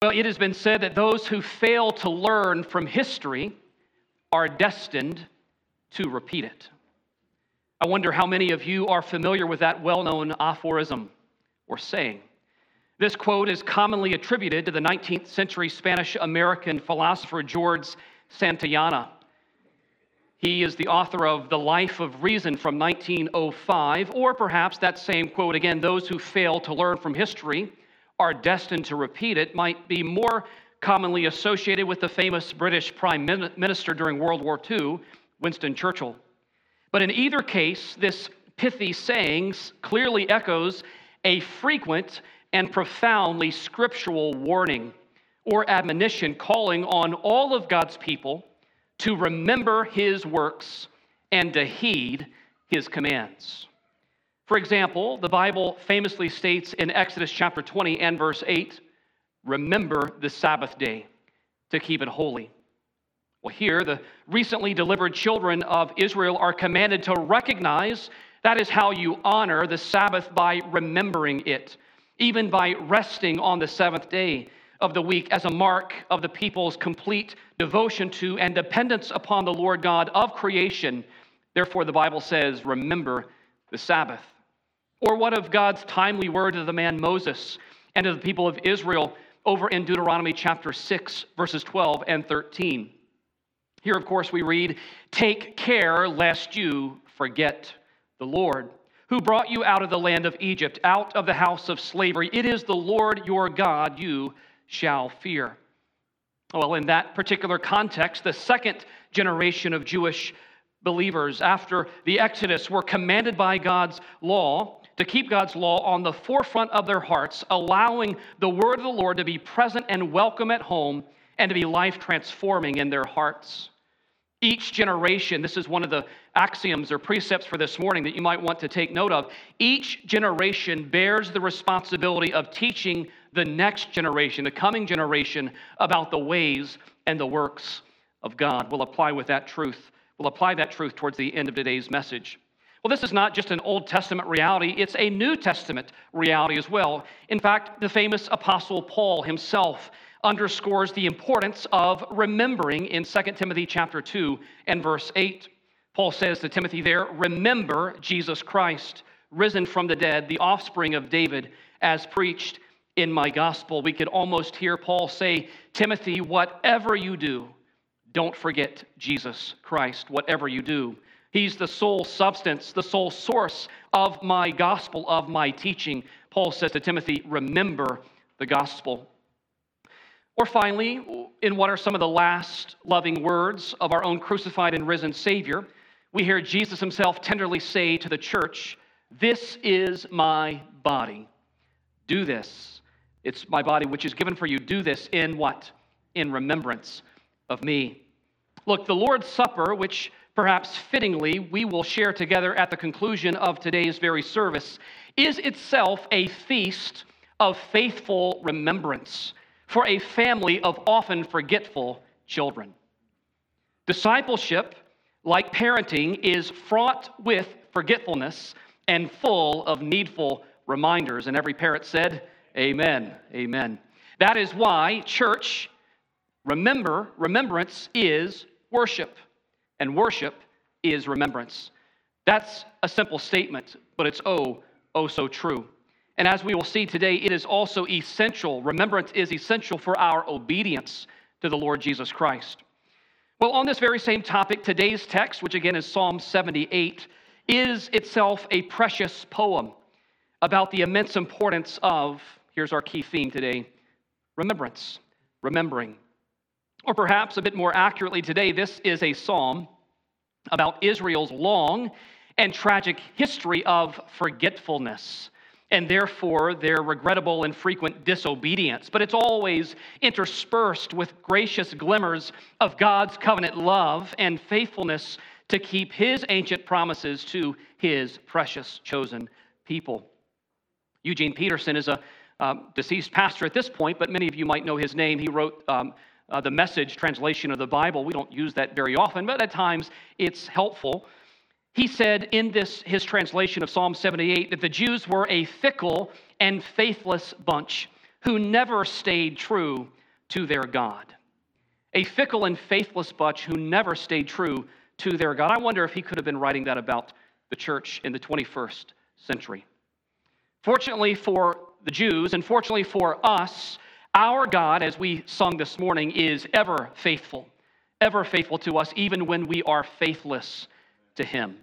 Well, it has been said that those who fail to learn from history are destined to repeat it. I wonder how many of you are familiar with that well known aphorism or saying. This quote is commonly attributed to the 19th century Spanish American philosopher George Santayana. He is the author of The Life of Reason from 1905, or perhaps that same quote again those who fail to learn from history are destined to repeat it might be more commonly associated with the famous British Prime Minister during World War II, Winston Churchill. But in either case, this pithy saying clearly echoes a frequent and profoundly scriptural warning or admonition calling on all of God's people to remember his works and to heed his commands. For example, the Bible famously states in Exodus chapter 20 and verse 8 remember the Sabbath day to keep it holy. Well, here, the recently delivered children of Israel are commanded to recognize that is how you honor the Sabbath by remembering it, even by resting on the seventh day of the week as a mark of the people's complete devotion to and dependence upon the Lord God of creation. Therefore, the Bible says, remember the Sabbath. Or what of God's timely word to the man Moses and to the people of Israel over in Deuteronomy chapter 6, verses 12 and 13? Here, of course, we read, Take care lest you forget the Lord, who brought you out of the land of Egypt, out of the house of slavery. It is the Lord your God you shall fear. Well, in that particular context, the second generation of Jewish believers after the Exodus were commanded by God's law to keep God's law on the forefront of their hearts, allowing the word of the Lord to be present and welcome at home and to be life transforming in their hearts. Each generation, this is one of the axioms or precepts for this morning that you might want to take note of. Each generation bears the responsibility of teaching the next generation, the coming generation, about the ways and the works of God. We'll apply with that truth. We'll apply that truth towards the end of today's message. Well, this is not just an Old Testament reality, it's a New Testament reality as well. In fact, the famous Apostle Paul himself underscores the importance of remembering in 2 Timothy chapter 2 and verse 8. Paul says to Timothy there, Remember Jesus Christ, risen from the dead, the offspring of David, as preached in my gospel. We could almost hear Paul say, Timothy, whatever you do, don't forget Jesus Christ, whatever you do. He's the sole substance, the sole source of my gospel, of my teaching. Paul says to Timothy, remember the gospel. Or finally, in what are some of the last loving words of our own crucified and risen Savior, we hear Jesus himself tenderly say to the church, This is my body. Do this. It's my body which is given for you. Do this in what? In remembrance of me. Look, the Lord's Supper, which perhaps fittingly, we will share together at the conclusion of today's very service, is itself a feast of faithful remembrance for a family of often forgetful children. Discipleship, like parenting, is fraught with forgetfulness and full of needful reminders. And every parent said, Amen. Amen. That is why church, remember, remembrance is worship and worship is remembrance. That's a simple statement, but it's oh, oh so true. And as we will see today, it is also essential. Remembrance is essential for our obedience to the Lord Jesus Christ. Well, on this very same topic, today's text, which again is Psalm 78, is itself a precious poem about the immense importance of, here's our key theme today remembrance, remembering. Or perhaps a bit more accurately today, this is a psalm about Israel's long and tragic history of forgetfulness and therefore their regrettable and frequent disobedience. But it's always interspersed with gracious glimmers of God's covenant love and faithfulness to keep his ancient promises to his precious chosen people. Eugene Peterson is a um, deceased pastor at this point, but many of you might know his name. He wrote um, uh, the message translation of the Bible. We don't use that very often, but at times it's helpful. He said in this his translation of Psalm 78 that the Jews were a fickle and faithless bunch who never stayed true to their God. A fickle and faithless bunch who never stayed true to their God. I wonder if he could have been writing that about the church in the 21st century. Fortunately for the Jews, and fortunately for us, our God, as we sung this morning, is ever faithful, ever faithful to us, even when we are faithless to him.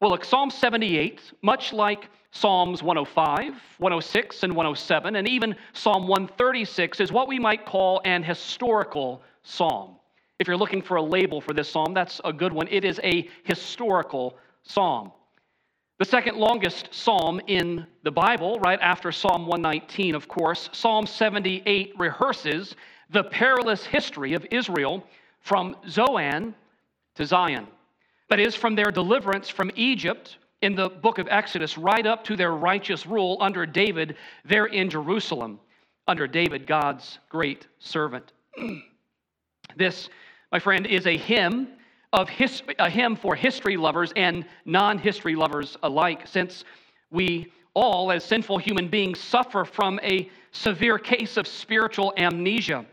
Well, look, Psalm 78, much like Psalms 105, 106, and 107, and even Psalm 136, is what we might call an historical psalm. If you're looking for a label for this psalm, that's a good one. It is a historical psalm. The second longest psalm in the Bible, right after Psalm 119, of course, Psalm 78 rehearses the perilous history of Israel from Zoan to Zion. That is, from their deliverance from Egypt in the book of Exodus right up to their righteous rule under David there in Jerusalem, under David, God's great servant. this, my friend, is a hymn of his, a hymn for history lovers and non-history lovers alike, since we all, as sinful human beings, suffer from a severe case of spiritual amnesia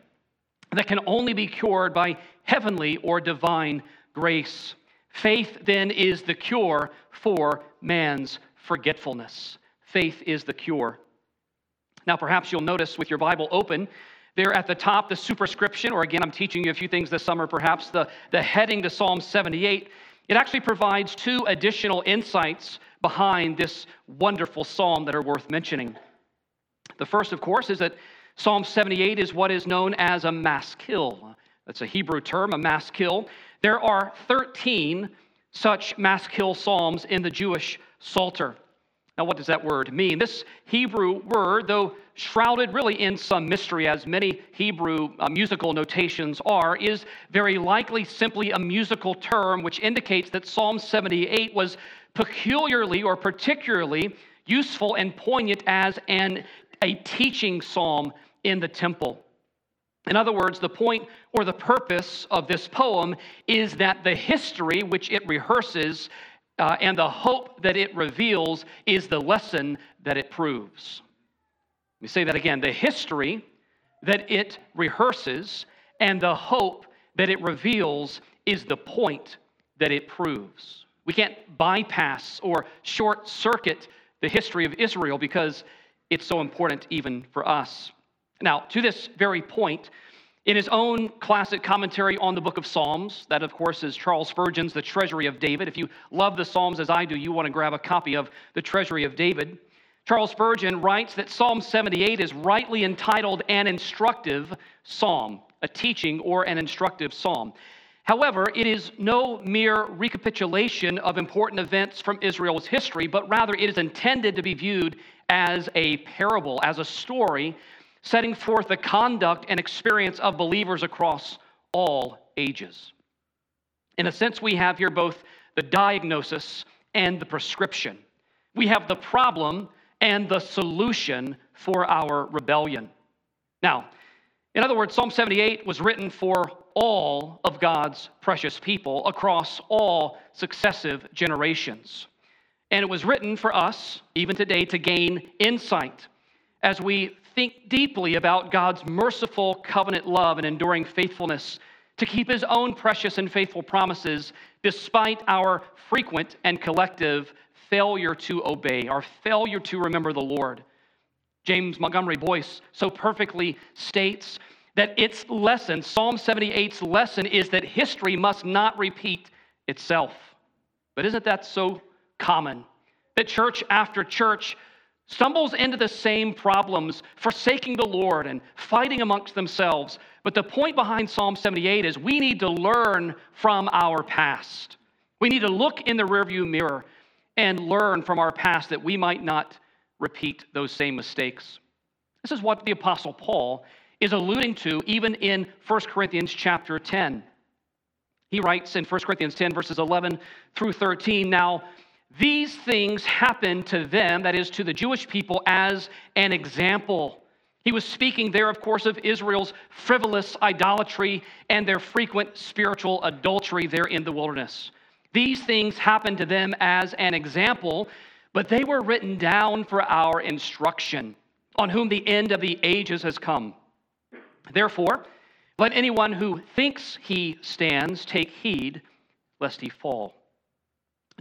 that can only be cured by heavenly or divine grace. Faith then is the cure for man's forgetfulness. Faith is the cure. Now, perhaps you'll notice with your Bible open, there at the top, the superscription, or again, I'm teaching you a few things this summer, perhaps, the, the heading to Psalm 78. It actually provides two additional insights behind this wonderful psalm that are worth mentioning. The first, of course, is that Psalm 78 is what is known as a maskil. That's a Hebrew term, a maskil. There are 13 such maskil psalms in the Jewish Psalter. Now, what does that word mean? This Hebrew word, though shrouded really in some mystery, as many Hebrew uh, musical notations are, is very likely simply a musical term which indicates that Psalm 78 was peculiarly or particularly useful and poignant as an, a teaching psalm in the temple. In other words, the point or the purpose of this poem is that the history which it rehearses uh, and the hope that it reveals is the lesson that it proves. Let me say that again. The history that it rehearses and the hope that it reveals is the point that it proves. We can't bypass or short circuit the history of Israel because it's so important even for us. Now, to this very point, in his own classic commentary on the book of Psalms, that of course is Charles Spurgeon's The Treasury of David. If you love the Psalms as I do, you want to grab a copy of The Treasury of David. Charles Spurgeon writes that Psalm 78 is rightly entitled an instructive psalm, a teaching or an instructive psalm. However, it is no mere recapitulation of important events from Israel's history, but rather it is intended to be viewed as a parable, as a story setting forth the conduct and experience of believers across all ages. In a sense, we have here both the diagnosis and the prescription. We have the problem and the solution for our rebellion. Now, in other words, Psalm 78 was written for all of God's precious people across all successive generations. And it was written for us, even today, to gain insight as we think deeply about God's merciful covenant love and enduring faithfulness to keep his own precious and faithful promises despite our frequent and collective failure to obey, our failure to remember the Lord. James Montgomery Boice so perfectly states that its lesson, Psalm 78's lesson, is that history must not repeat itself. But isn't that so common? That church after church stumbles into the same problems, forsaking the Lord and fighting amongst themselves. But the point behind Psalm 78 is we need to learn from our past. We need to look in the rearview mirror and learn from our past that we might not repeat those same mistakes. This is what the apostle Paul is alluding to even in 1 Corinthians chapter 10. He writes in 1 Corinthians 10 verses 11 through 13, now these things happened to them, that is, to the Jewish people, as an example. He was speaking there, of course, of Israel's frivolous idolatry and their frequent spiritual adultery there in the wilderness. These things happened to them as an example, but they were written down for our instruction, on whom the end of the ages has come. Therefore, let anyone who thinks he stands take heed lest he fall.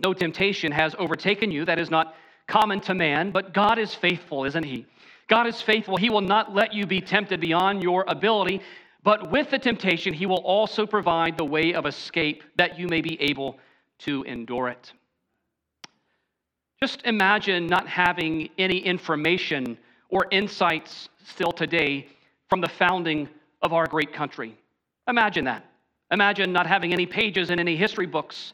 No temptation has overtaken you that is not common to man, but God is faithful, isn't he? God is faithful. He will not let you be tempted beyond your ability, but with the temptation, he will also provide the way of escape that you may be able to endure it. Just imagine not having any information or insights still today from the founding of our great country. Imagine that. Imagine not having any pages in any history books,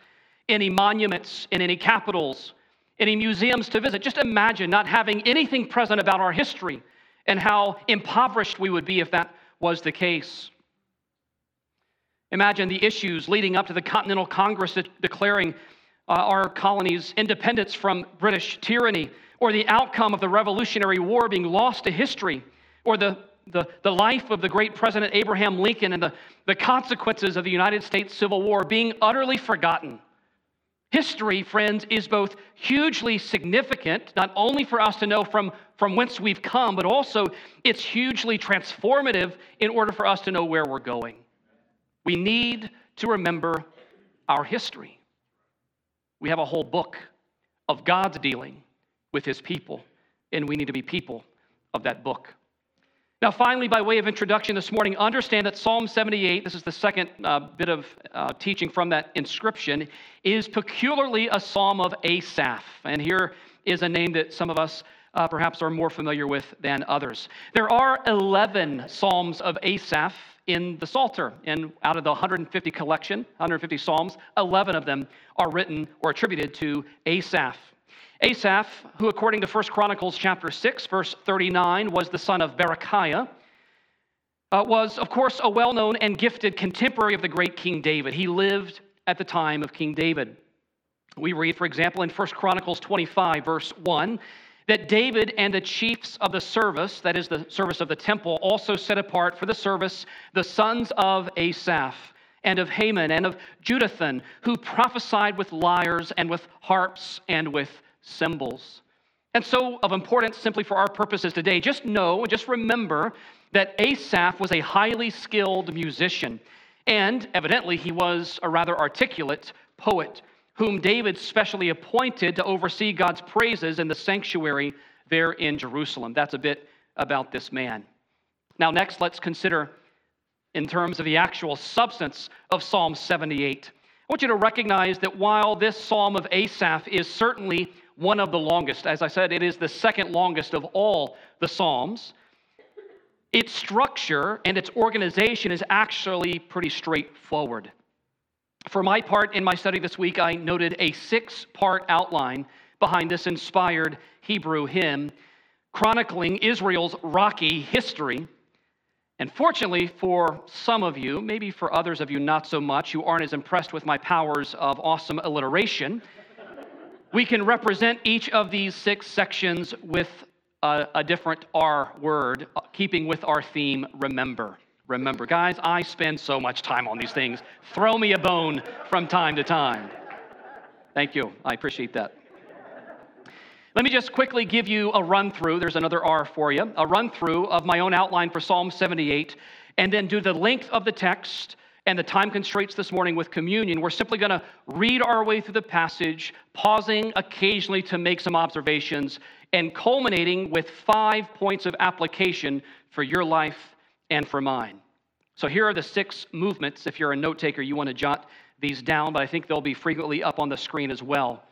any monuments in any capitals, any museums to visit. Just imagine not having anything present about our history and how impoverished we would be if that was the case. Imagine the issues leading up to the Continental Congress declaring uh, our colony's independence from British tyranny, or the outcome of the Revolutionary War being lost to history, or the, the, the life of the great President Abraham Lincoln and the, the consequences of the United States Civil War being utterly forgotten. History, friends, is both hugely significant, not only for us to know from, from whence we've come, but also it's hugely transformative in order for us to know where we're going. We need to remember our history. We have a whole book of God's dealing with his people, and we need to be people of that book. Now, finally, by way of introduction this morning, understand that Psalm 78, this is the second uh, bit of uh, teaching from that inscription, is peculiarly a psalm of Asaph. And here is a name that some of us uh, perhaps are more familiar with than others. There are 11 psalms of Asaph in the Psalter, and out of the 150 collection, 150 psalms, 11 of them are written or attributed to Asaph. Asaph, who according to 1 Chronicles chapter 6, verse 39, was the son of Berechiah, uh, was, of course, a well known and gifted contemporary of the great King David. He lived at the time of King David. We read, for example, in 1 Chronicles 25, verse 1, that David and the chiefs of the service, that is the service of the temple, also set apart for the service the sons of Asaph and of Heman and of Jeduthun, who prophesied with lyres and with harps and with cymbals. And so, of importance simply for our purposes today, just know, and just remember that Asaph was a highly skilled musician. And evidently, he was a rather articulate poet, whom David specially appointed to oversee God's praises in the sanctuary there in Jerusalem. That's a bit about this man. Now, next, let's consider in terms of the actual substance of Psalm 78. I want you to recognize that while this psalm of Asaph is certainly one of the longest. As I said, it is the second longest of all the Psalms. Its structure and its organization is actually pretty straightforward. For my part, in my study this week, I noted a six part outline behind this inspired Hebrew hymn, chronicling Israel's rocky history. And fortunately for some of you, maybe for others of you not so much, who aren't as impressed with my powers of awesome alliteration, we can represent each of these six sections with a, a, different R word, keeping with our theme, remember. Remember. Guys, I spend so much time on these things. Throw me a bone from time to time. Thank you. I appreciate that. Let me just quickly give you a run through. There's another R for you. A run through of my own outline for Psalm 78, and then do the length of the text and the time constraints this morning with communion, we're simply going to read our way through the passage, pausing occasionally to make some observations, and culminating with five points of application for your life and for mine. So here are the six movements. If you're a note taker, you want to jot these down, but I think they'll be frequently up on the screen as well.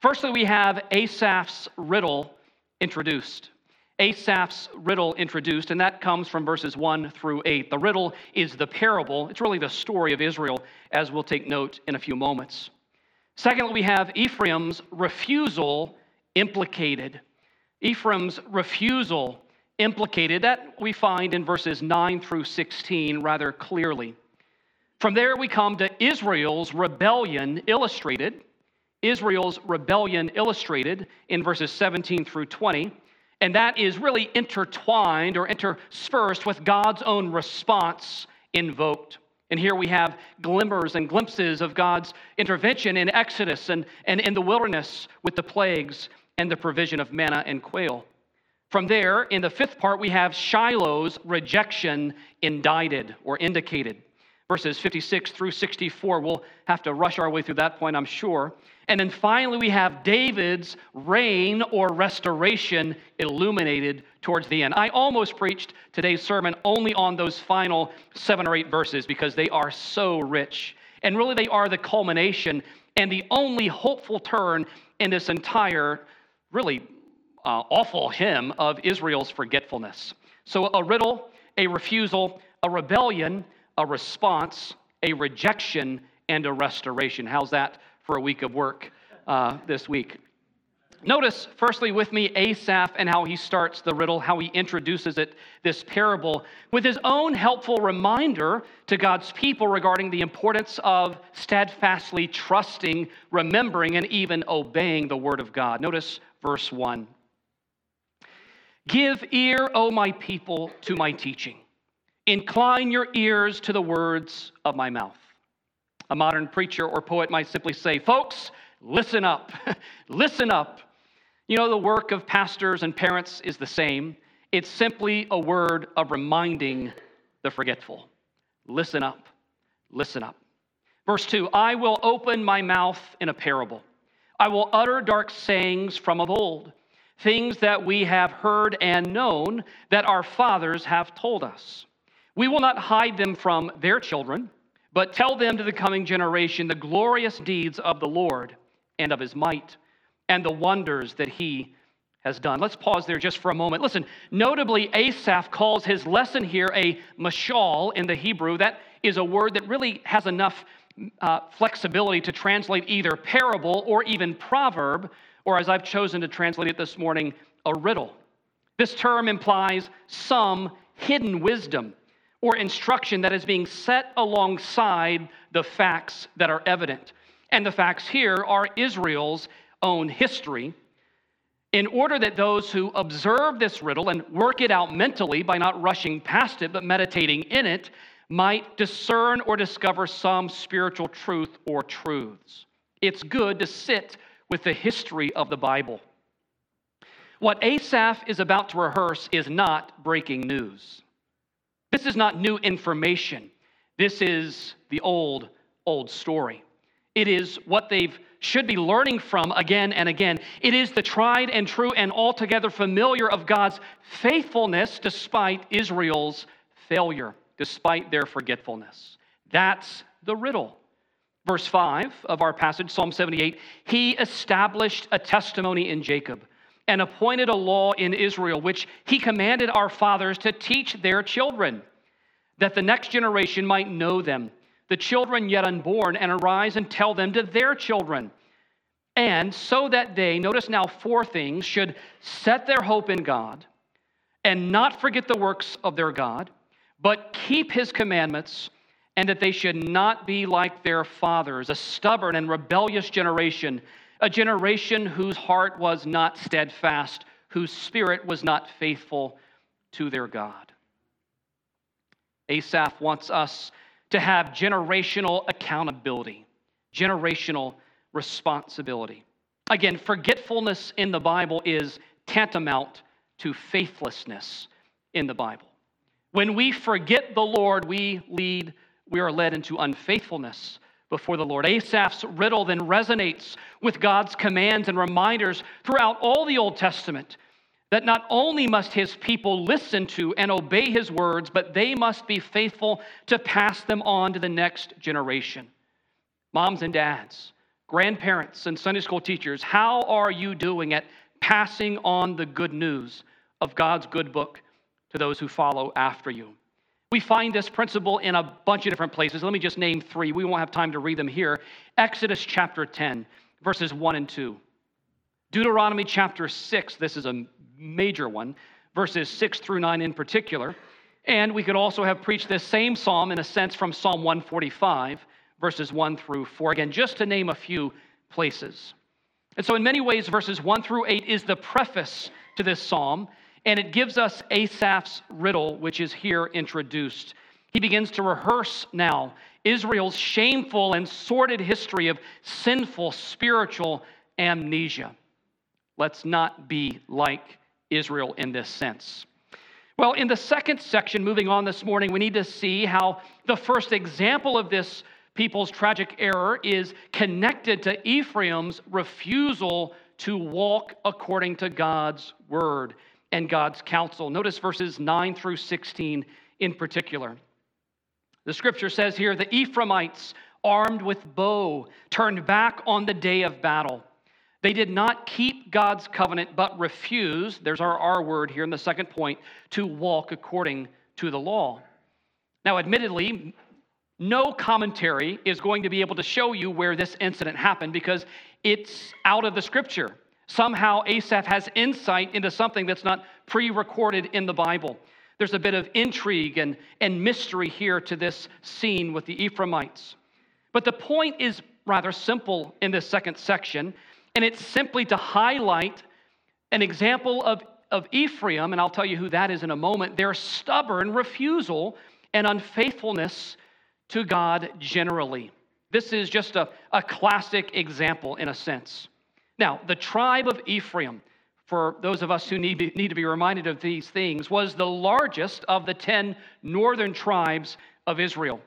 Firstly, we have Asaph's riddle introduced. Asaph's riddle introduced, and that comes from verses 1 through 8. The riddle is the parable, it's really the story of Israel, as we'll take note in a few moments. Secondly, we have Ephraim's refusal implicated. Ephraim's refusal implicated, that we find in verses 9 through 16 rather clearly. From there, we come to Israel's rebellion illustrated. Israel's rebellion illustrated in verses 17 through 20 and that is really intertwined or interspersed with God's own response invoked. And here we have glimmers and glimpses of God's intervention in Exodus and, and in the wilderness with the plagues and the provision of manna and quail. From there, in the fifth part, we have Shiloh's rejection indicted or indicated. Verses 56 through 64. We'll have to rush our way through that point, I'm sure. And then finally, we have David's reign or restoration illuminated towards the end. I almost preached today's sermon only on those final seven or eight verses because they are so rich. And really, they are the culmination and the only hopeful turn in this entire, really uh, awful hymn of Israel's forgetfulness. So, a riddle, a refusal, a rebellion, a response, a rejection, and a restoration. How's that for a week of work uh, this week? Notice, firstly, with me, Asaph and how he starts the riddle, how he introduces it, this parable, with his own helpful reminder to God's people regarding the importance of steadfastly trusting, remembering, and even obeying the word of God. Notice verse 1. Give ear, O my people, to my teaching. Incline your ears to the words of my mouth. A modern preacher or poet might simply say, Folks, listen up. listen up. You know, the work of pastors and parents is the same. It's simply a word of reminding the forgetful. Listen up. Listen up. Verse 2 I will open my mouth in a parable. I will utter dark sayings from of old, things that we have heard and known that our fathers have told us. We will not hide them from their children, but tell them to the coming generation the glorious deeds of the Lord and of his might and the wonders that he has done. Let's pause there just for a moment. Listen, notably, Asaph calls his lesson here a mashal in the Hebrew. That is a word that really has enough uh, flexibility to translate either parable or even proverb, or as I've chosen to translate it this morning, a riddle. This term implies some hidden wisdom or instruction that is being set alongside the facts that are evident. And the facts here are Israel's own history. In order that those who observe this riddle and work it out mentally by not rushing past it but meditating in it might discern or discover some spiritual truth or truths. It's good to sit with the history of the Bible. What Asaph is about to rehearse is not breaking news. This is not new information. This is the old, old story. It is what they should be learning from again and again. It is the tried and true and altogether familiar of God's faithfulness despite Israel's failure, despite their forgetfulness. That's the riddle. Verse 5 of our passage, Psalm 78 He established a testimony in Jacob and appointed a law in Israel, which he commanded our fathers to teach their children, that the next generation might know them, the children yet unborn, and arise and tell them to their children. And so that they, notice now four things, should set their hope in God and not forget the works of their God, but keep his commandments, and that they should not be like their fathers, a stubborn and rebellious generation a generation whose heart was not steadfast, whose spirit was not faithful to their God. Asaph wants us to have generational accountability, generational responsibility. Again, forgetfulness in the Bible is tantamount to faithlessness in the Bible. When we forget the Lord, we lead we are led into unfaithfulness before the Lord. Asaph's riddle then resonates with God's commands and reminders throughout all the Old Testament that not only must his people listen to and obey his words, but they must be faithful to pass them on to the next generation. Moms and dads, grandparents, and Sunday school teachers, how are you doing at passing on the good news of God's good book to those who follow after you? We find this principle in a bunch of different places. Let me just name three. We won't have time to read them here. Exodus chapter 10, verses 1 and 2. Deuteronomy chapter 6, this is a major one, verses 6 through 9 in particular. And we could also have preached this same psalm in a sense from Psalm 145, verses 1 through 4. Again, just to name a few places. And so, in many ways, verses 1 through 8 is the preface to this psalm. And it gives us Asaph's riddle, which is here introduced. He begins to rehearse now Israel's shameful and sordid history of sinful spiritual amnesia. Let's not be like Israel in this sense. Well, in the second section, moving on this morning, we need to see how the first example of this people's tragic error is connected to Ephraim's refusal to walk according to God's word and God's counsel. Notice verses 9 through 16 in particular. The scripture says here the Ephraimites, armed with bow, turned back on the day of battle. They did not keep God's covenant, but refused, there's our R word here in the second point, to walk according to the law. Now, admittedly, no commentary is going to be able to show you where this incident happened because it's out of the scripture. Somehow, Asaph has insight into something that's not pre recorded in the Bible. There's a bit of intrigue and, and mystery here to this scene with the Ephraimites. But the point is rather simple in this second section, and it's simply to highlight an example of, of Ephraim, and I'll tell you who that is in a moment, their stubborn refusal and unfaithfulness to God generally. This is just a, a classic example in a sense. Now, the tribe of Ephraim, for those of us who need, need to be reminded of these things, was the largest of the 10 northern tribes of Israel.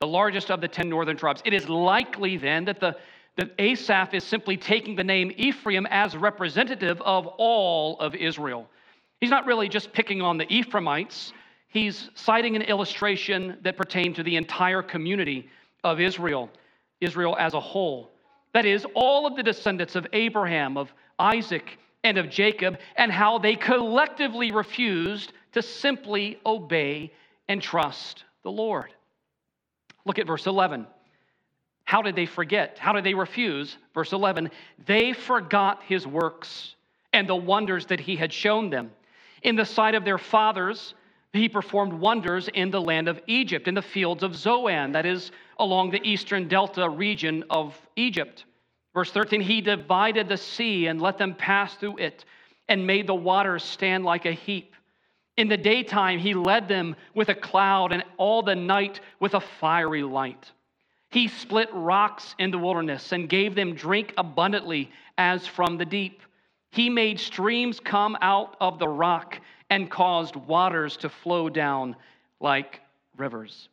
The largest of the 10 northern tribes. It is likely then that, the, that Asaph is simply taking the name Ephraim as representative of all of Israel. He's not really just picking on the Ephraimites, he's citing an illustration that pertained to the entire community of Israel, Israel as a whole. That is, all of the descendants of Abraham, of Isaac, and of Jacob, and how they collectively refused to simply obey and trust the Lord. Look at verse 11. How did they forget? How did they refuse? Verse 11, they forgot his works and the wonders that he had shown them. In the sight of their fathers, he performed wonders in the land of Egypt, in the fields of Zoan, that is, along the eastern delta region of Egypt. Verse 13, he divided the sea and let them pass through it, and made the waters stand like a heap. In the daytime, he led them with a cloud, and all the night with a fiery light. He split rocks in the wilderness and gave them drink abundantly as from the deep. He made streams come out of the rock and caused waters to flow down like rivers.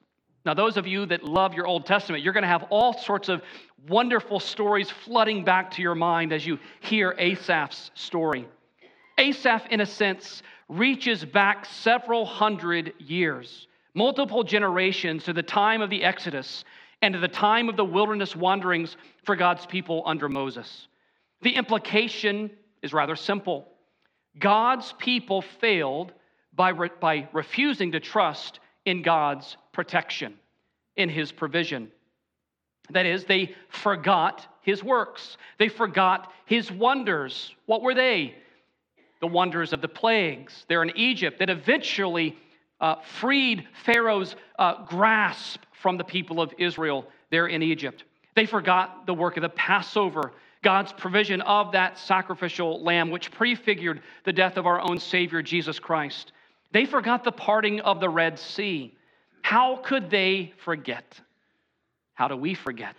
Now, those of you that love your Old Testament, you're going to have all sorts of wonderful stories flooding back to your mind as you hear Asaph's story. Asaph, in a sense, reaches back several hundred years, multiple generations to the time of the Exodus and to the time of the wilderness wanderings for God's people under Moses. The implication is rather simple God's people failed by, re- by refusing to trust in God's protection, in his provision. That is, they forgot his works, they forgot his wonders. What were they? The wonders of the plagues there in Egypt that eventually uh, freed Pharaoh's uh, grasp from the people of Israel there in Egypt. They forgot the work of the Passover God's provision of that sacrificial lamb, which prefigured the death of our own Savior, Jesus Christ. They forgot the parting of the Red Sea. How could they forget? How do we forget?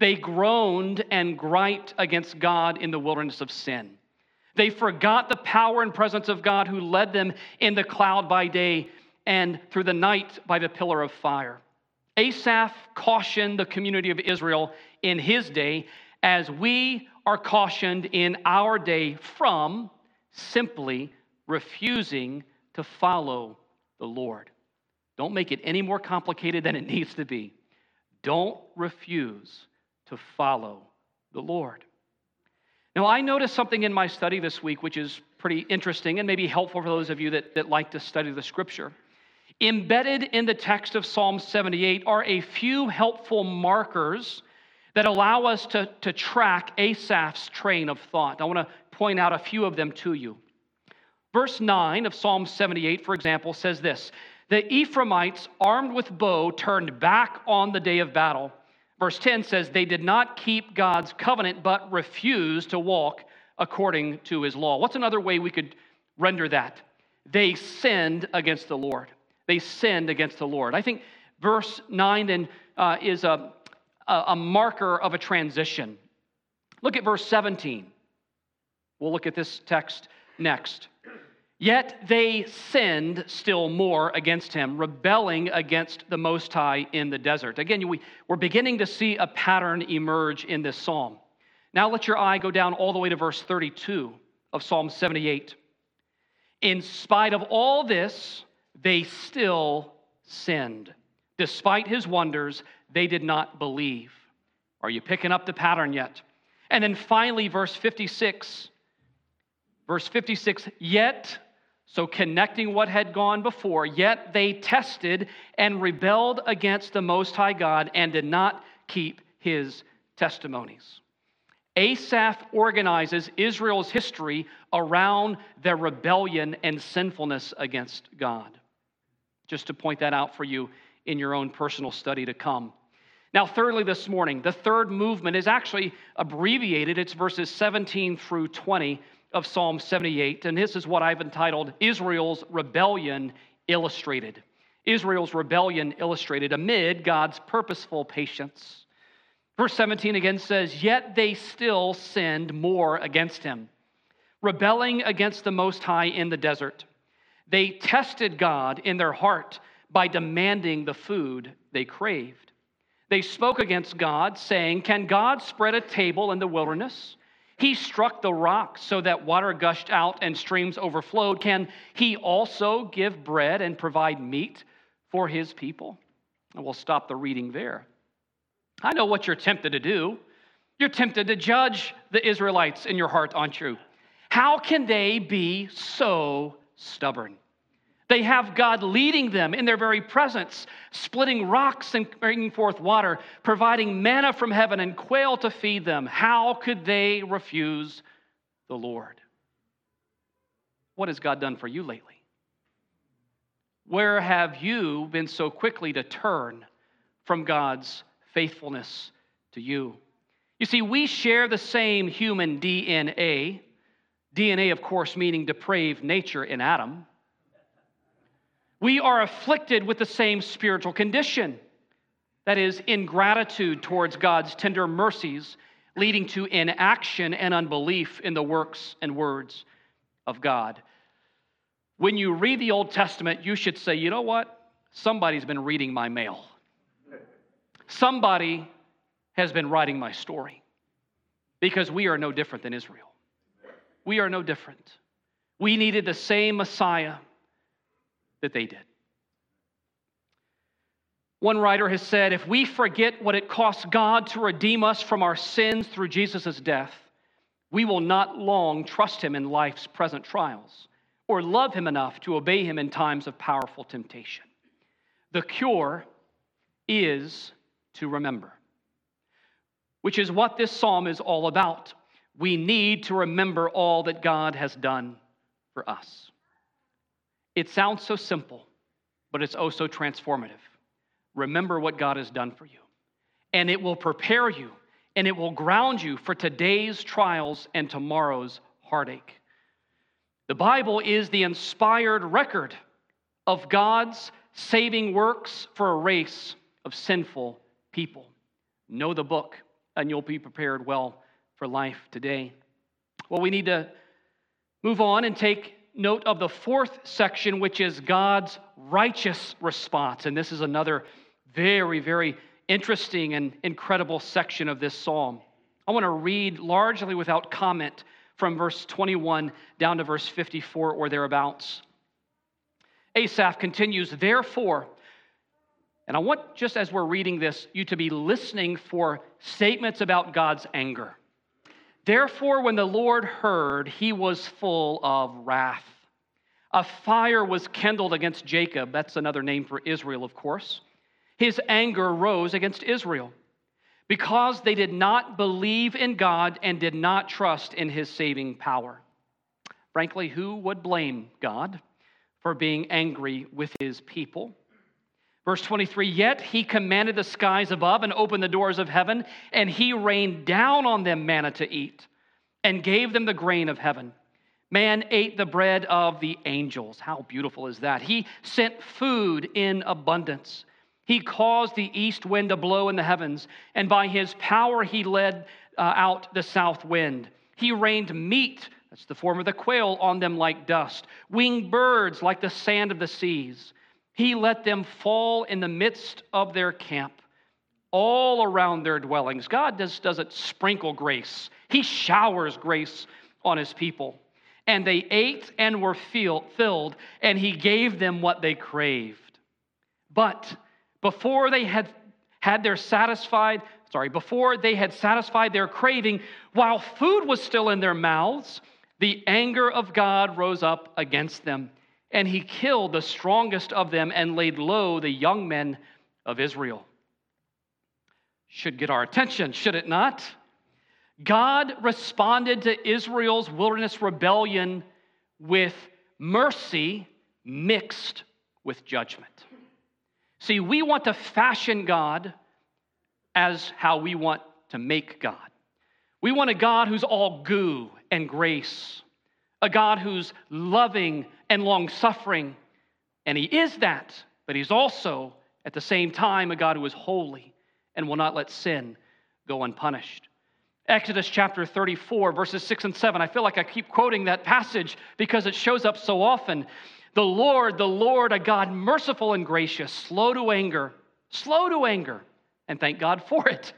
They groaned and griped against God in the wilderness of sin. They forgot the power and presence of God who led them in the cloud by day and through the night by the pillar of fire. Asaph cautioned the community of Israel in his day as we are cautioned in our day from simply refusing to follow the Lord. Don't make it any more complicated than it needs to be. Don't refuse to follow the Lord. Now, I noticed something in my study this week which is pretty interesting and maybe helpful for those of you that, that like to study the scripture. Embedded in the text of Psalm 78 are a few helpful markers that allow us to, to track Asaph's train of thought. I want to point out a few of them to you. Verse 9 of Psalm 78, for example, says this The Ephraimites, armed with bow, turned back on the day of battle. Verse 10 says, They did not keep God's covenant, but refused to walk according to his law. What's another way we could render that? They sinned against the Lord. They sinned against the Lord. I think verse 9 then uh, is a a, a marker of a transition. Look at verse 17. We'll look at this text next. Yet they sinned still more against him, rebelling against the Most High in the desert. Again, we, we're beginning to see a pattern emerge in this psalm. Now let your eye go down all the way to verse 32 of Psalm 78. In spite of all this, they still sinned. Despite his wonders, they did not believe. Are you picking up the pattern yet? And then finally, verse 56. Verse 56 Yet so, connecting what had gone before, yet they tested and rebelled against the Most High God and did not keep his testimonies. Asaph organizes Israel's history around their rebellion and sinfulness against God. Just to point that out for you in your own personal study to come. Now, thirdly, this morning, the third movement is actually abbreviated. It's verses 17 through 20 of Psalm 78, and this is what I've entitled Israel's Rebellion Illustrated. Israel's rebellion illustrated amid God's purposeful patience. Verse 17 again says, Yet they still sinned more against him, rebelling against the Most High in the desert. They tested God in their heart by demanding the food they craved. They spoke against God, saying, Can God spread a table in the wilderness? He struck the rock so that water gushed out and streams overflowed. Can he also give bread and provide meat for his people? And we'll stop the reading there. I know what you're tempted to do. You're tempted to judge the Israelites in your heart, aren't you? How can they be so stubborn? They have God leading them in their very presence, splitting rocks and bringing forth water, providing manna from heaven and quail to feed them. How could they refuse the Lord? What has God done for you lately? Where have you been so quickly to turn from God's faithfulness to you? You see, we share the same human DNA. DNA, of course, meaning depraved nature in Adam. We are afflicted with the same spiritual condition that is, ingratitude towards God's tender mercies, leading to inaction and unbelief in the works and words of God. When you read the Old Testament, you should say, you know what? Somebody's been reading my mail. Somebody has been writing my story because we are no different than Israel. We are no different. We needed the same Messiah that they did. One writer has said if we forget what it costs God to redeem us from our sins through Jesus' death, we will not long trust him in life's present trials or love him enough to obey him in times of powerful temptation. The cure is to remember, which is what this psalm is all about. We need to remember all that God has done for us. It sounds so simple, but it's oh so transformative. Remember what God has done for you, and it will prepare you and it will ground you for today's trials and tomorrow's heartache. The Bible is the inspired record of God's saving works for a race of sinful people. Know the book, and you'll be prepared well for life today. Well, we need to move on and take note of the fourth section, which is God's righteous response. And this is another very, very interesting and incredible section of this psalm. I want to read largely without comment from verse 21 down to verse 54 or thereabouts. Asaph continues, therefore, and I want, just as we're reading this, you to be listening for statements about God's anger. Therefore, when the Lord heard, he was full of wrath. A fire was kindled against Jacob. That's another name for Israel, of course. His anger rose against Israel because they did not believe in God and did not trust in his saving power. Frankly, who would blame God for being angry with his people? Verse 23 Yet he commanded the skies above and opened the doors of heaven, and he rained down on them manna to eat, and gave them the grain of heaven. Man ate the bread of the angels. How beautiful is that? He sent food in abundance. He caused the east wind to blow in the heavens, and by his power he led uh, out the south wind. He rained meat That's the form of the quail on them like dust, winged birds like the sand of the seas. He let them fall in the midst of their camp, all around their dwellings. God just doesn't sprinkle grace, He showers grace on His people. And they ate and were filled, and He gave them what they craved. But before they had had their satisfied, sorry, before they had satisfied their craving, while food was still in their mouths, the anger of God rose up against them, and he killed the strongest of them and laid low the young men of Israel. Should get our attention, should it not? God responded to Israel's wilderness rebellion with mercy mixed with judgment. See, we want to fashion God as how we want to make God. We want a God who's all goo and grace, a God who's loving and long suffering. And He is that, but He's also, at the same time, a God who is holy and will not let sin go unpunished. Exodus chapter 34, verses 6 and 7. I feel like I keep quoting that passage because it shows up so often. The Lord, the Lord, a God merciful and gracious, slow to anger, slow to anger, and thank God for it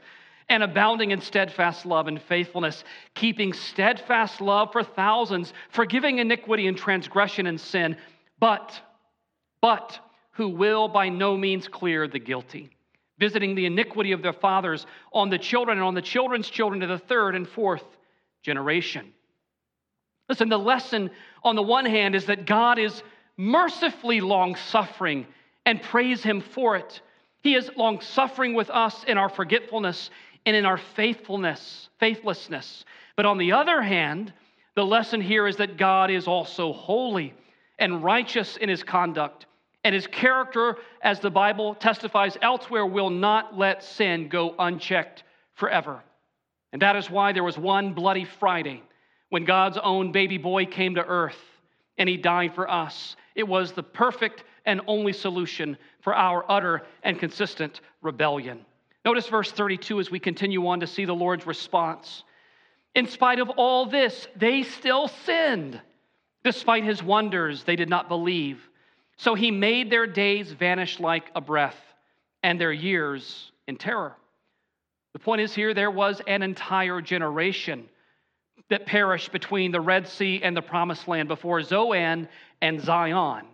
and abounding in steadfast love and faithfulness, keeping steadfast love for thousands, forgiving iniquity and transgression and sin, but, but, who will by no means clear the guilty, visiting the iniquity of their fathers on the children and on the children's children to the third and fourth generation. Listen, the lesson on the one hand is that God is mercifully long suffering and praise Him for it. He is long suffering with us in our forgetfulness and in our faithfulness, faithlessness. But on the other hand, the lesson here is that God is also holy and righteous in his conduct. And his character, as the Bible testifies elsewhere, will not let sin go unchecked forever. And that is why there was one bloody Friday when God's own baby boy came to earth and he died for us. It was the perfect and only solution for our utter and consistent rebellion. Notice verse 32 as we continue on to see the Lord's response. In spite of all this, they still sinned. Despite his wonders, they did not believe. So he made their days vanish like a breath and their years in terror. The point is here there was an entire generation that perished between the Red Sea and the Promised Land before Zoan and Zion.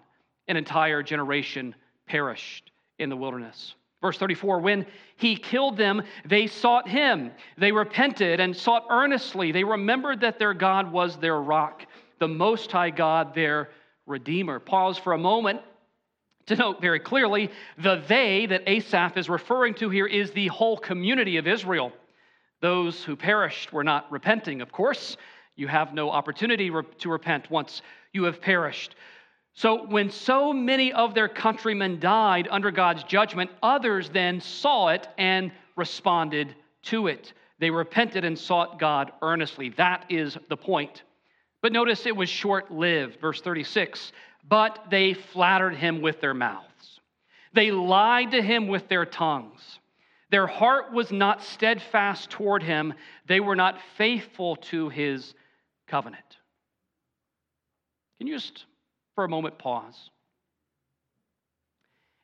An entire generation perished in the wilderness. Verse 34 When he killed them, they sought him. They repented and sought earnestly. They remembered that their God was their rock, the Most High God, their Redeemer. Pause for a moment to note very clearly the they that Asaph is referring to here is the whole community of Israel. Those who perished were not repenting, of course. You have no opportunity to repent once you have perished. So, when so many of their countrymen died under God's judgment, others then saw it and responded to it. They repented and sought God earnestly. That is the point. But notice it was short lived. Verse 36 But they flattered him with their mouths, they lied to him with their tongues. Their heart was not steadfast toward him, they were not faithful to his covenant. Can you just for a moment pause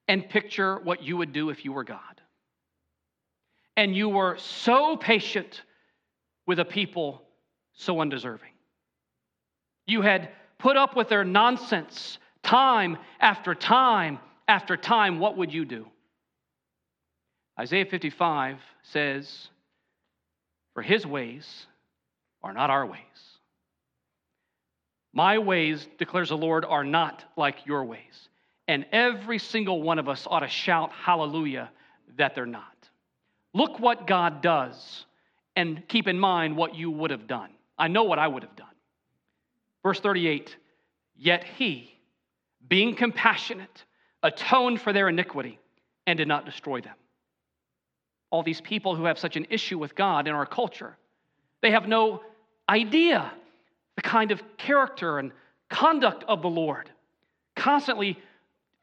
and picture what you would do if you were God. And you were so patient with a people so undeserving. You had put up with their nonsense time after time after time. What would you do? Isaiah 55 says, For his ways are not our ways my ways, declares the Lord, are not like your ways. And every single one of us ought to shout hallelujah that they're not. Look what God does and keep in mind what you would have done. I know what I would have done. Verse 38 Yet he, being compassionate, atoned for their iniquity and did not destroy them. All these people who have such an issue with God in our culture, they have no idea the kind of character and conduct of the Lord. Constantly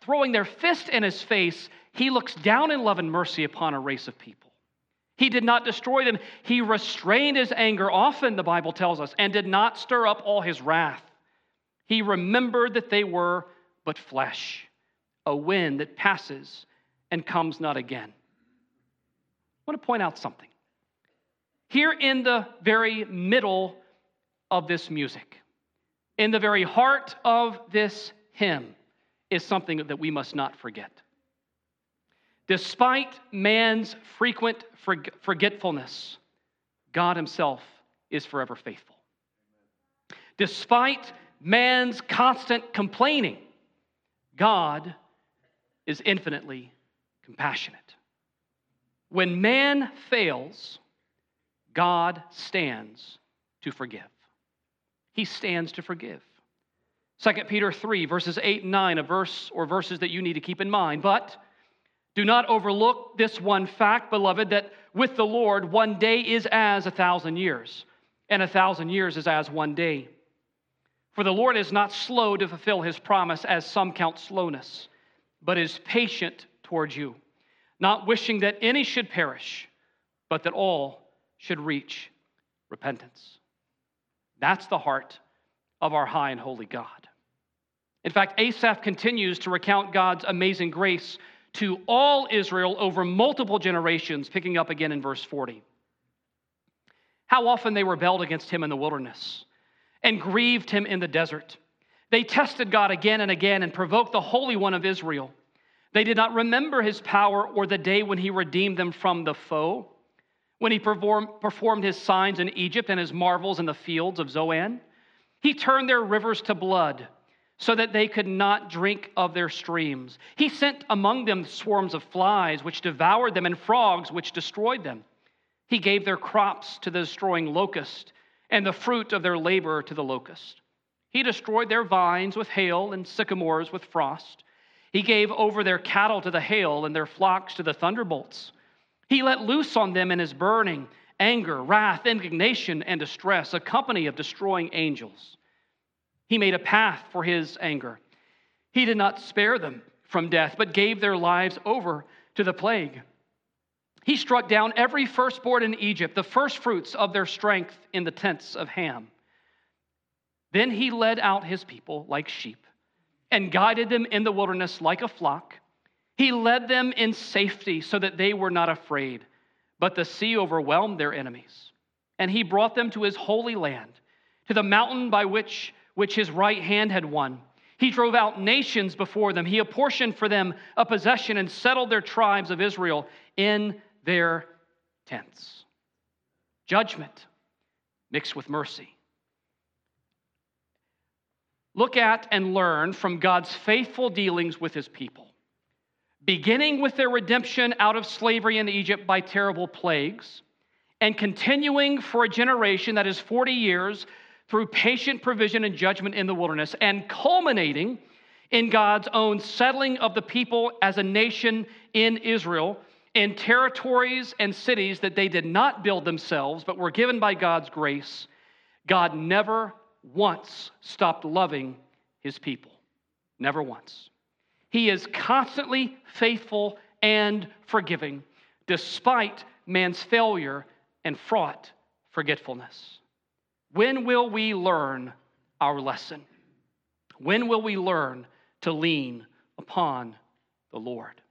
throwing their fist in his face, he looks down in love and mercy upon a race of people. He did not destroy them. He restrained his anger often, the Bible tells us, and did not stir up all his wrath. He remembered that they were but flesh, a wind that passes and comes not again. I want to point out something. Here in the very middle of this music, in the very heart of this hymn, is something that we must not forget. Despite man's frequent forgetfulness, God Himself is forever faithful. Despite man's constant complaining, God is infinitely compassionate. When man fails, God stands to forgive. He stands to forgive. 2 Peter 3, verses 8 and 9, a verse or verses that you need to keep in mind. But do not overlook this one fact, beloved, that with the Lord, one day is as a thousand years, and a thousand years is as one day. For the Lord is not slow to fulfill his promise, as some count slowness, but is patient towards you, not wishing that any should perish, but that all should reach repentance. That's the heart of our high and holy God. In fact, Asaph continues to recount God's amazing grace to all Israel over multiple generations, picking up again in verse 40. How often they rebelled against him in the wilderness and grieved him in the desert. They tested God again and again and provoked the Holy One of Israel. They did not remember his power or the day when he redeemed them from the foe, when he performed his signs in Egypt and his marvels in the fields of Zoan. He turned their rivers to blood so that they could not drink of their streams. He sent among them swarms of flies, which devoured them, and frogs, which destroyed them. He gave their crops to the destroying locust, and the fruit of their labor to the locust. He destroyed their vines with hail, and sycamores with frost. He gave over their cattle to the hail, and their flocks to the thunderbolts. He let loose on them in his burning anger, wrath, indignation, and distress, a company of destroying angels. He made a path for his anger. He did not spare them from death, but gave their lives over to the plague. He struck down every firstborn in Egypt, the firstfruits of their strength in the tents of Ham. Then he led out his people like sheep and guided them in the wilderness like a flock. He led them in safety so that they were not afraid, but the sea overwhelmed their enemies. And he brought them to his holy land, to the mountain by which which his right hand had won. He drove out nations before them. He apportioned for them a possession and settled their tribes of Israel in their tents. Judgment mixed with mercy. Look at and learn from God's faithful dealings with his people, beginning with their redemption out of slavery in Egypt by terrible plagues, and continuing for a generation that is 40 years through patient provision and judgment in the wilderness, and culminating in God's own settling of the people as a nation in Israel in territories and cities that they did not build themselves but were given by God's grace, God never once stopped loving his people. Never once. He is constantly faithful and forgiving, despite man's failure and fraught forgetfulness. When will we learn our lesson? When will we learn to lean upon the Lord?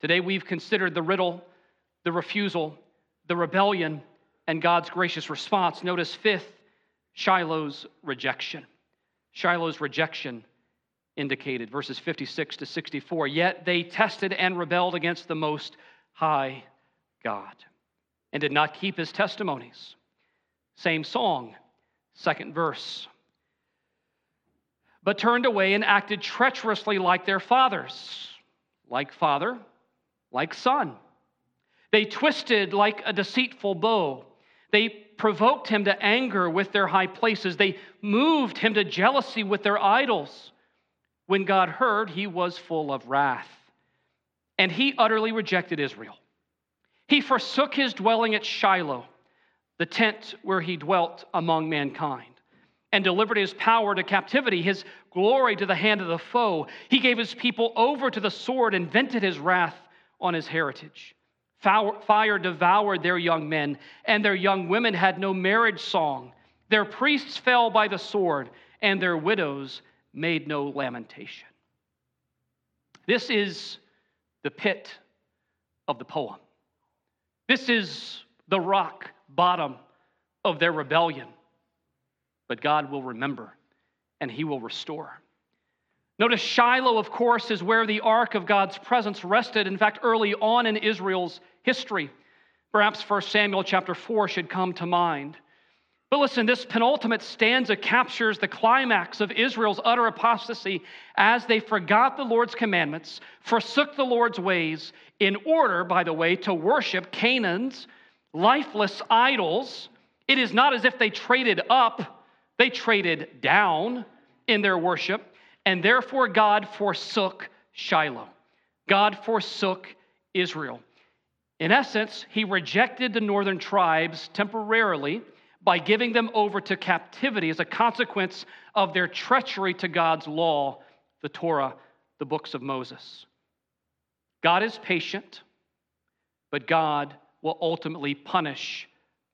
Today we've considered the riddle, the refusal, the rebellion, and God's gracious response. Notice fifth, Shiloh's rejection. Shiloh's rejection indicated, verses 56 to 64. Yet they tested and rebelled against the Most High God and did not keep his testimonies. Same song, second verse. But turned away and acted treacherously like their fathers, like father, like son. They twisted like a deceitful bow. They provoked him to anger with their high places. They moved him to jealousy with their idols. When God heard, he was full of wrath. And he utterly rejected Israel. He forsook his dwelling at Shiloh the tent where he dwelt among mankind, and delivered his power to captivity, his glory to the hand of the foe. He gave his people over to the sword and vented his wrath on his heritage. Fire devoured their young men, and their young women had no marriage song. Their priests fell by the sword, and their widows made no lamentation. This is the pit of the poem. This is the rock bottom of their rebellion. But God will remember and he will restore. Notice Shiloh, of course, is where the ark of God's presence rested. In fact, early on in Israel's history, perhaps 1 Samuel chapter 4 should come to mind. But listen, this penultimate stanza captures the climax of Israel's utter apostasy as they forgot the Lord's commandments, forsook the Lord's ways, in order, by the way, to worship Canaan's lifeless idols. It is not as if they traded up, they traded down in their worship, and therefore God forsook Shiloh. God forsook Israel. In essence, he rejected the northern tribes temporarily by giving them over to captivity as a consequence of their treachery to God's law, the Torah, the books of Moses. God is patient, but God will ultimately punish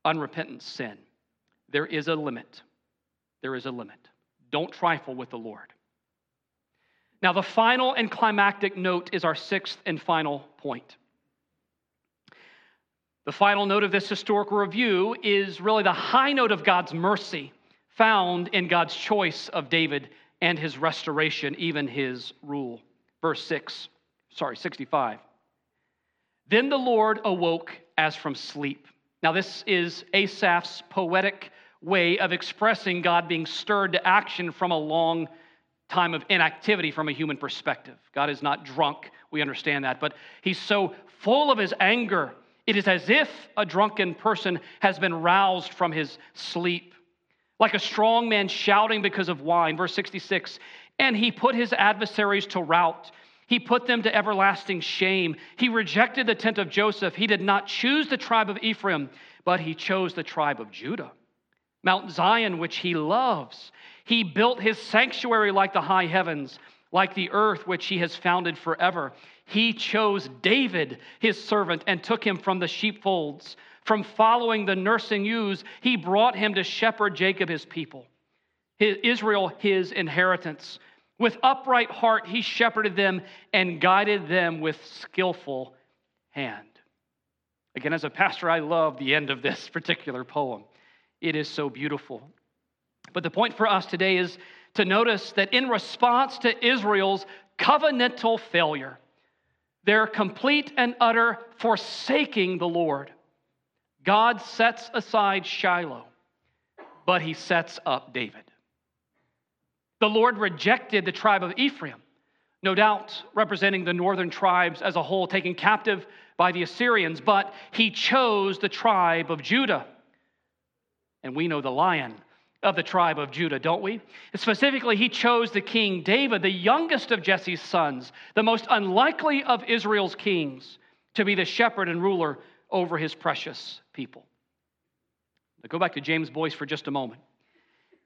unrepentant sin. There is a limit. There is a limit. Don't trifle with the Lord. Now, the final and climactic note is our sixth and final point. The final note of this historical review is really the high note of God's mercy found in God's choice of David and his restoration, even his rule. Verse 6, sorry, 65. Then the Lord awoke as from sleep. Now, this is Asaph's poetic way of expressing God being stirred to action from a long time of inactivity from a human perspective. God is not drunk, we understand that, but he's so full of his anger it is as if a drunken person has been roused from his sleep, like a strong man shouting because of wine. Verse 66 And he put his adversaries to rout. He put them to everlasting shame. He rejected the tent of Joseph. He did not choose the tribe of Ephraim, but he chose the tribe of Judah. Mount Zion, which he loves. He built his sanctuary like the high heavens, like the earth which he has founded forever. He chose David, his servant, and took him from the sheepfolds. From following the nursing ewes, he brought him to shepherd Jacob, his people, his, Israel, his inheritance. With upright heart, he shepherded them and guided them with skillful hand. Again, as a pastor, I love the end of this particular poem. It is so beautiful. But the point for us today is to notice that in response to Israel's covenantal failure, their complete and utter forsaking the Lord. God sets aside Shiloh, but he sets up David. The Lord rejected the tribe of Ephraim, no doubt representing the northern tribes as a whole, taken captive by the Assyrians, but he chose the tribe of Judah. And we know the lion of the tribe of Judah, don't we? Specifically, he chose the king David, the youngest of Jesse's sons, the most unlikely of Israel's kings, to be the shepherd and ruler over his precious people. Now go back to James Boice for just a moment.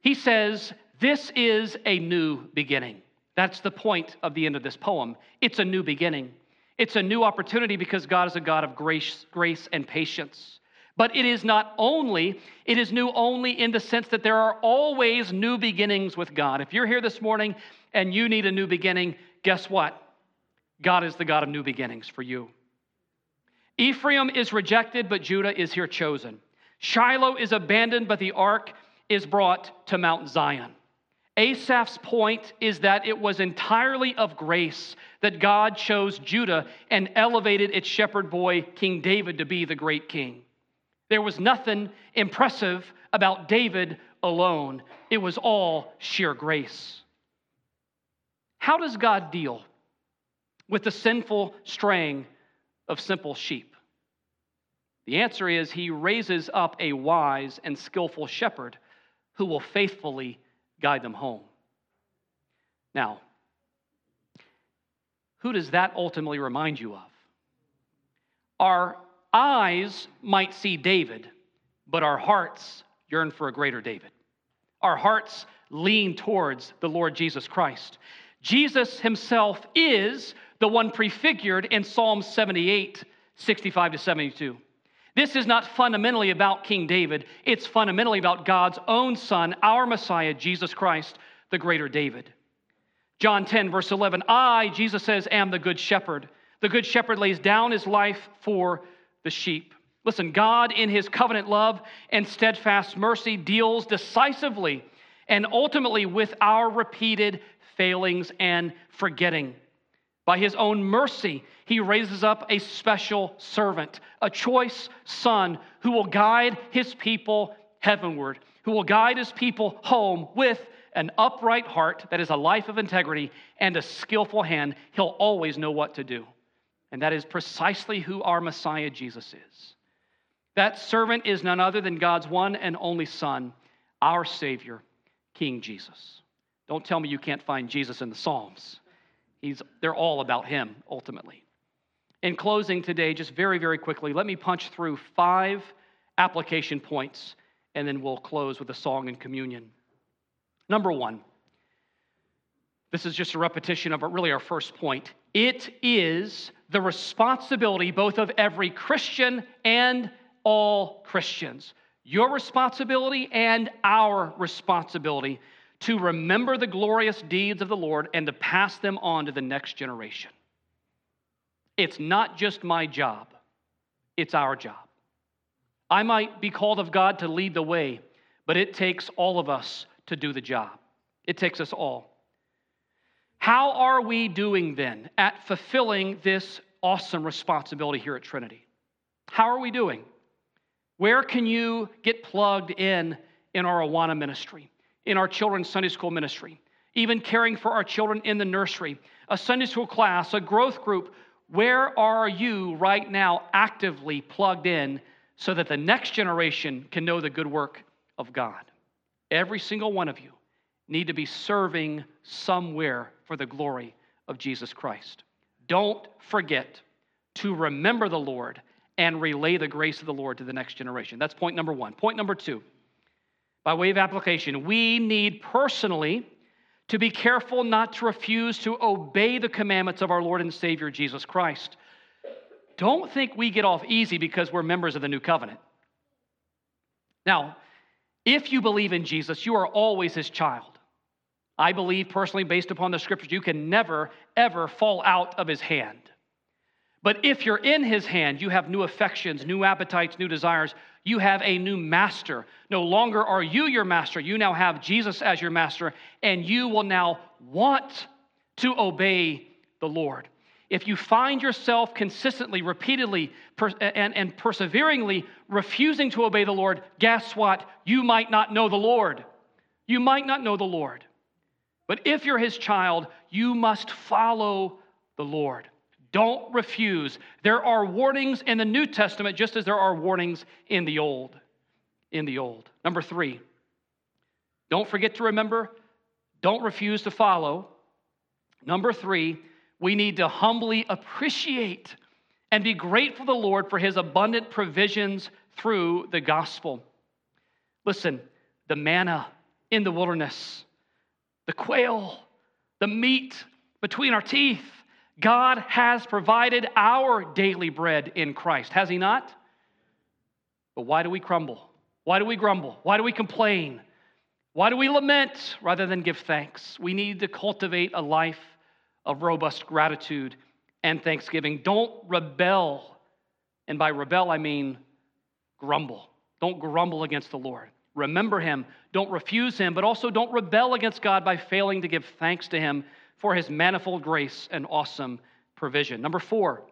He says, This is a new beginning. That's the point of the end of this poem. It's a new beginning. It's a new opportunity because God is a God of grace, grace and patience. But it is not only, it is new only in the sense that there are always new beginnings with God. If you're here this morning and you need a new beginning, guess what? God is the God of new beginnings for you. Ephraim is rejected, but Judah is here chosen. Shiloh is abandoned, but the ark is brought to Mount Zion. Asaph's point is that it was entirely of grace that God chose Judah and elevated its shepherd boy, King David, to be the great king. There was nothing impressive about David alone, it was all sheer grace. How does God deal with the sinful straying of simple sheep? The answer is he raises up a wise and skillful shepherd who will faithfully guide them home. Now, who does that ultimately remind you of? Our eyes might see David, but our hearts yearn for a greater David. Our hearts lean towards the Lord Jesus Christ. Jesus himself is the one prefigured in Psalm 78 65 to 72. This is not fundamentally about King David, it's fundamentally about God's own Son, our Messiah, Jesus Christ, the greater David. John 10, verse 11 I, Jesus says, am the good shepherd. The good shepherd lays down his life for the sheep. Listen, God, in his covenant love and steadfast mercy, deals decisively and ultimately with our repeated failings and forgetting. By his own mercy, he raises up a special servant, a choice son who will guide his people heavenward, who will guide his people home with an upright heart that is a life of integrity and a skillful hand. He'll always know what to do. And that is precisely who our Messiah Jesus is. That servant is none other than God's one and only Son, our Savior, King Jesus. Don't tell me you can't find Jesus in the Psalms. He's, they're all about him, ultimately. In closing today, just very, very quickly, let me punch through five application points, and then we'll close with a song and communion. Number one, this is just a repetition of really our first point. It is the responsibility both of every Christian and all Christians. Your responsibility and our responsibility to remember the glorious deeds of the Lord and to pass them on to the next generation. It's not just my job, it's our job. I might be called of God to lead the way, but it takes all of us to do the job. It takes us all. How are we doing then at fulfilling this awesome responsibility here at Trinity? How are we doing? Where can you get plugged in in our Awana ministry? in our children's Sunday school ministry, even caring for our children in the nursery, a Sunday school class, a growth group. Where are you right now actively plugged in so that the next generation can know the good work of God? Every single one of you need to be serving somewhere for the glory of Jesus Christ. Don't forget to remember the Lord and relay the grace of the Lord to the next generation. That's point number one. Point number two by way of application, we need personally to be careful not to refuse to obey the commandments of our Lord and Savior Jesus Christ. Don't think we get off easy because we're members of the new covenant. Now, if you believe in Jesus, you are always his child. I believe personally, based upon the scriptures, you can never, ever fall out of his hand. But if you're in his hand, you have new affections, new appetites, new desires. You have a new master. No longer are you your master. You now have Jesus as your master, and you will now want to obey the Lord. If you find yourself consistently, repeatedly, per- and, and perseveringly refusing to obey the Lord, guess what? You might not know the Lord. You might not know the Lord. But if you're his child, you must follow the Lord. Don't refuse. There are warnings in the New Testament just as there are warnings in the Old. In the Old. Number 3. Don't forget to remember, don't refuse to follow. Number 3, we need to humbly appreciate and be grateful to the Lord for his abundant provisions through the gospel. Listen, the manna in the wilderness, the quail, the meat between our teeth, God has provided our daily bread in Christ, has He not? But why do we crumble? Why do we grumble? Why do we complain? Why do we lament rather than give thanks? We need to cultivate a life of robust gratitude and thanksgiving. Don't rebel. And by rebel, I mean grumble. Don't grumble against the Lord. Remember Him. Don't refuse Him, but also don't rebel against God by failing to give thanks to Him for his manifold grace and awesome provision. Number four,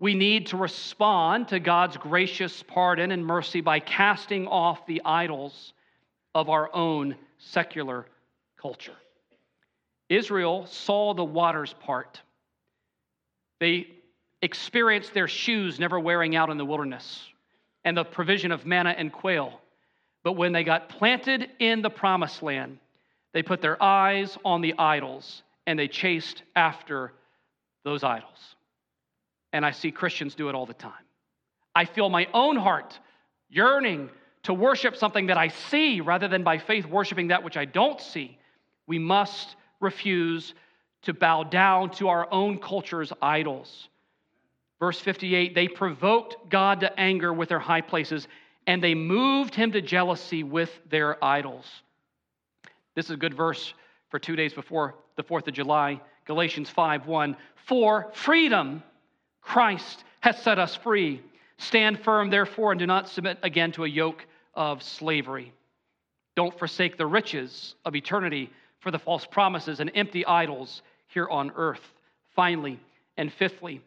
we need to respond to God's gracious pardon and mercy by casting off the idols of our own secular culture. Israel saw the waters part. They experienced their shoes never wearing out in the wilderness and the provision of manna and quail. But when they got planted in the promised land, they put their eyes on the idols and they chased after those idols. And I see Christians do it all the time. I feel my own heart yearning to worship something that I see rather than by faith worshiping that which I don't see. We must refuse to bow down to our own culture's idols. Verse 58 they provoked God to anger with their high places, and they moved him to jealousy with their idols. This is a good verse for two days before the 4th of July. Galatians 5 1. For freedom, Christ has set us free. Stand firm, therefore, and do not submit again to a yoke of slavery. Don't forsake the riches of eternity for the false promises and empty idols here on earth. Finally, and fifthly,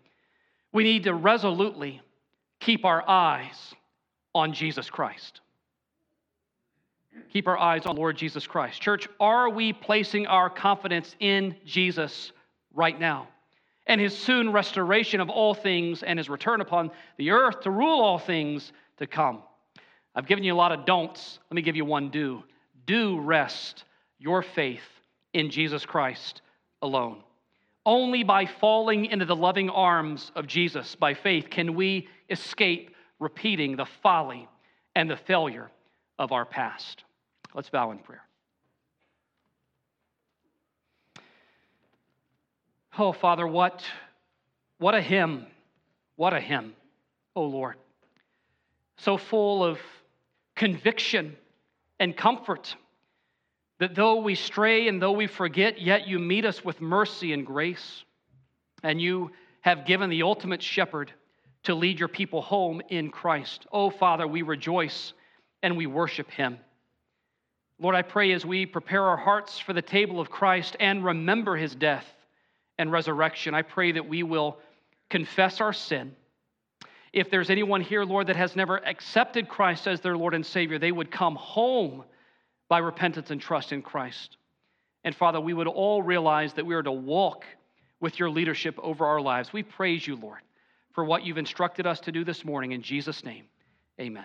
we need to resolutely keep our eyes on Jesus Christ. Keep our eyes on Lord Jesus Christ. Church, are we placing our confidence in Jesus right now? And his soon restoration of all things and his return upon the earth to rule all things to come. I've given you a lot of don'ts. Let me give you one do. Do rest your faith in Jesus Christ alone. Only by falling into the loving arms of Jesus by faith can we escape repeating the folly and the failure of our past. Let's bow in prayer. Oh, Father, what, what a hymn. What a hymn, oh Lord. So full of conviction and comfort that though we stray and though we forget, yet you meet us with mercy and grace. And you have given the ultimate shepherd to lead your people home in Christ. Oh, Father, we rejoice and we worship him. Lord, I pray as we prepare our hearts for the table of Christ and remember his death and resurrection, I pray that we will confess our sin. If there's anyone here, Lord, that has never accepted Christ as their Lord and Savior, they would come home by repentance and trust in Christ. And Father, we would all realize that we are to walk with your leadership over our lives. We praise you, Lord, for what you've instructed us to do this morning. In Jesus' name, amen.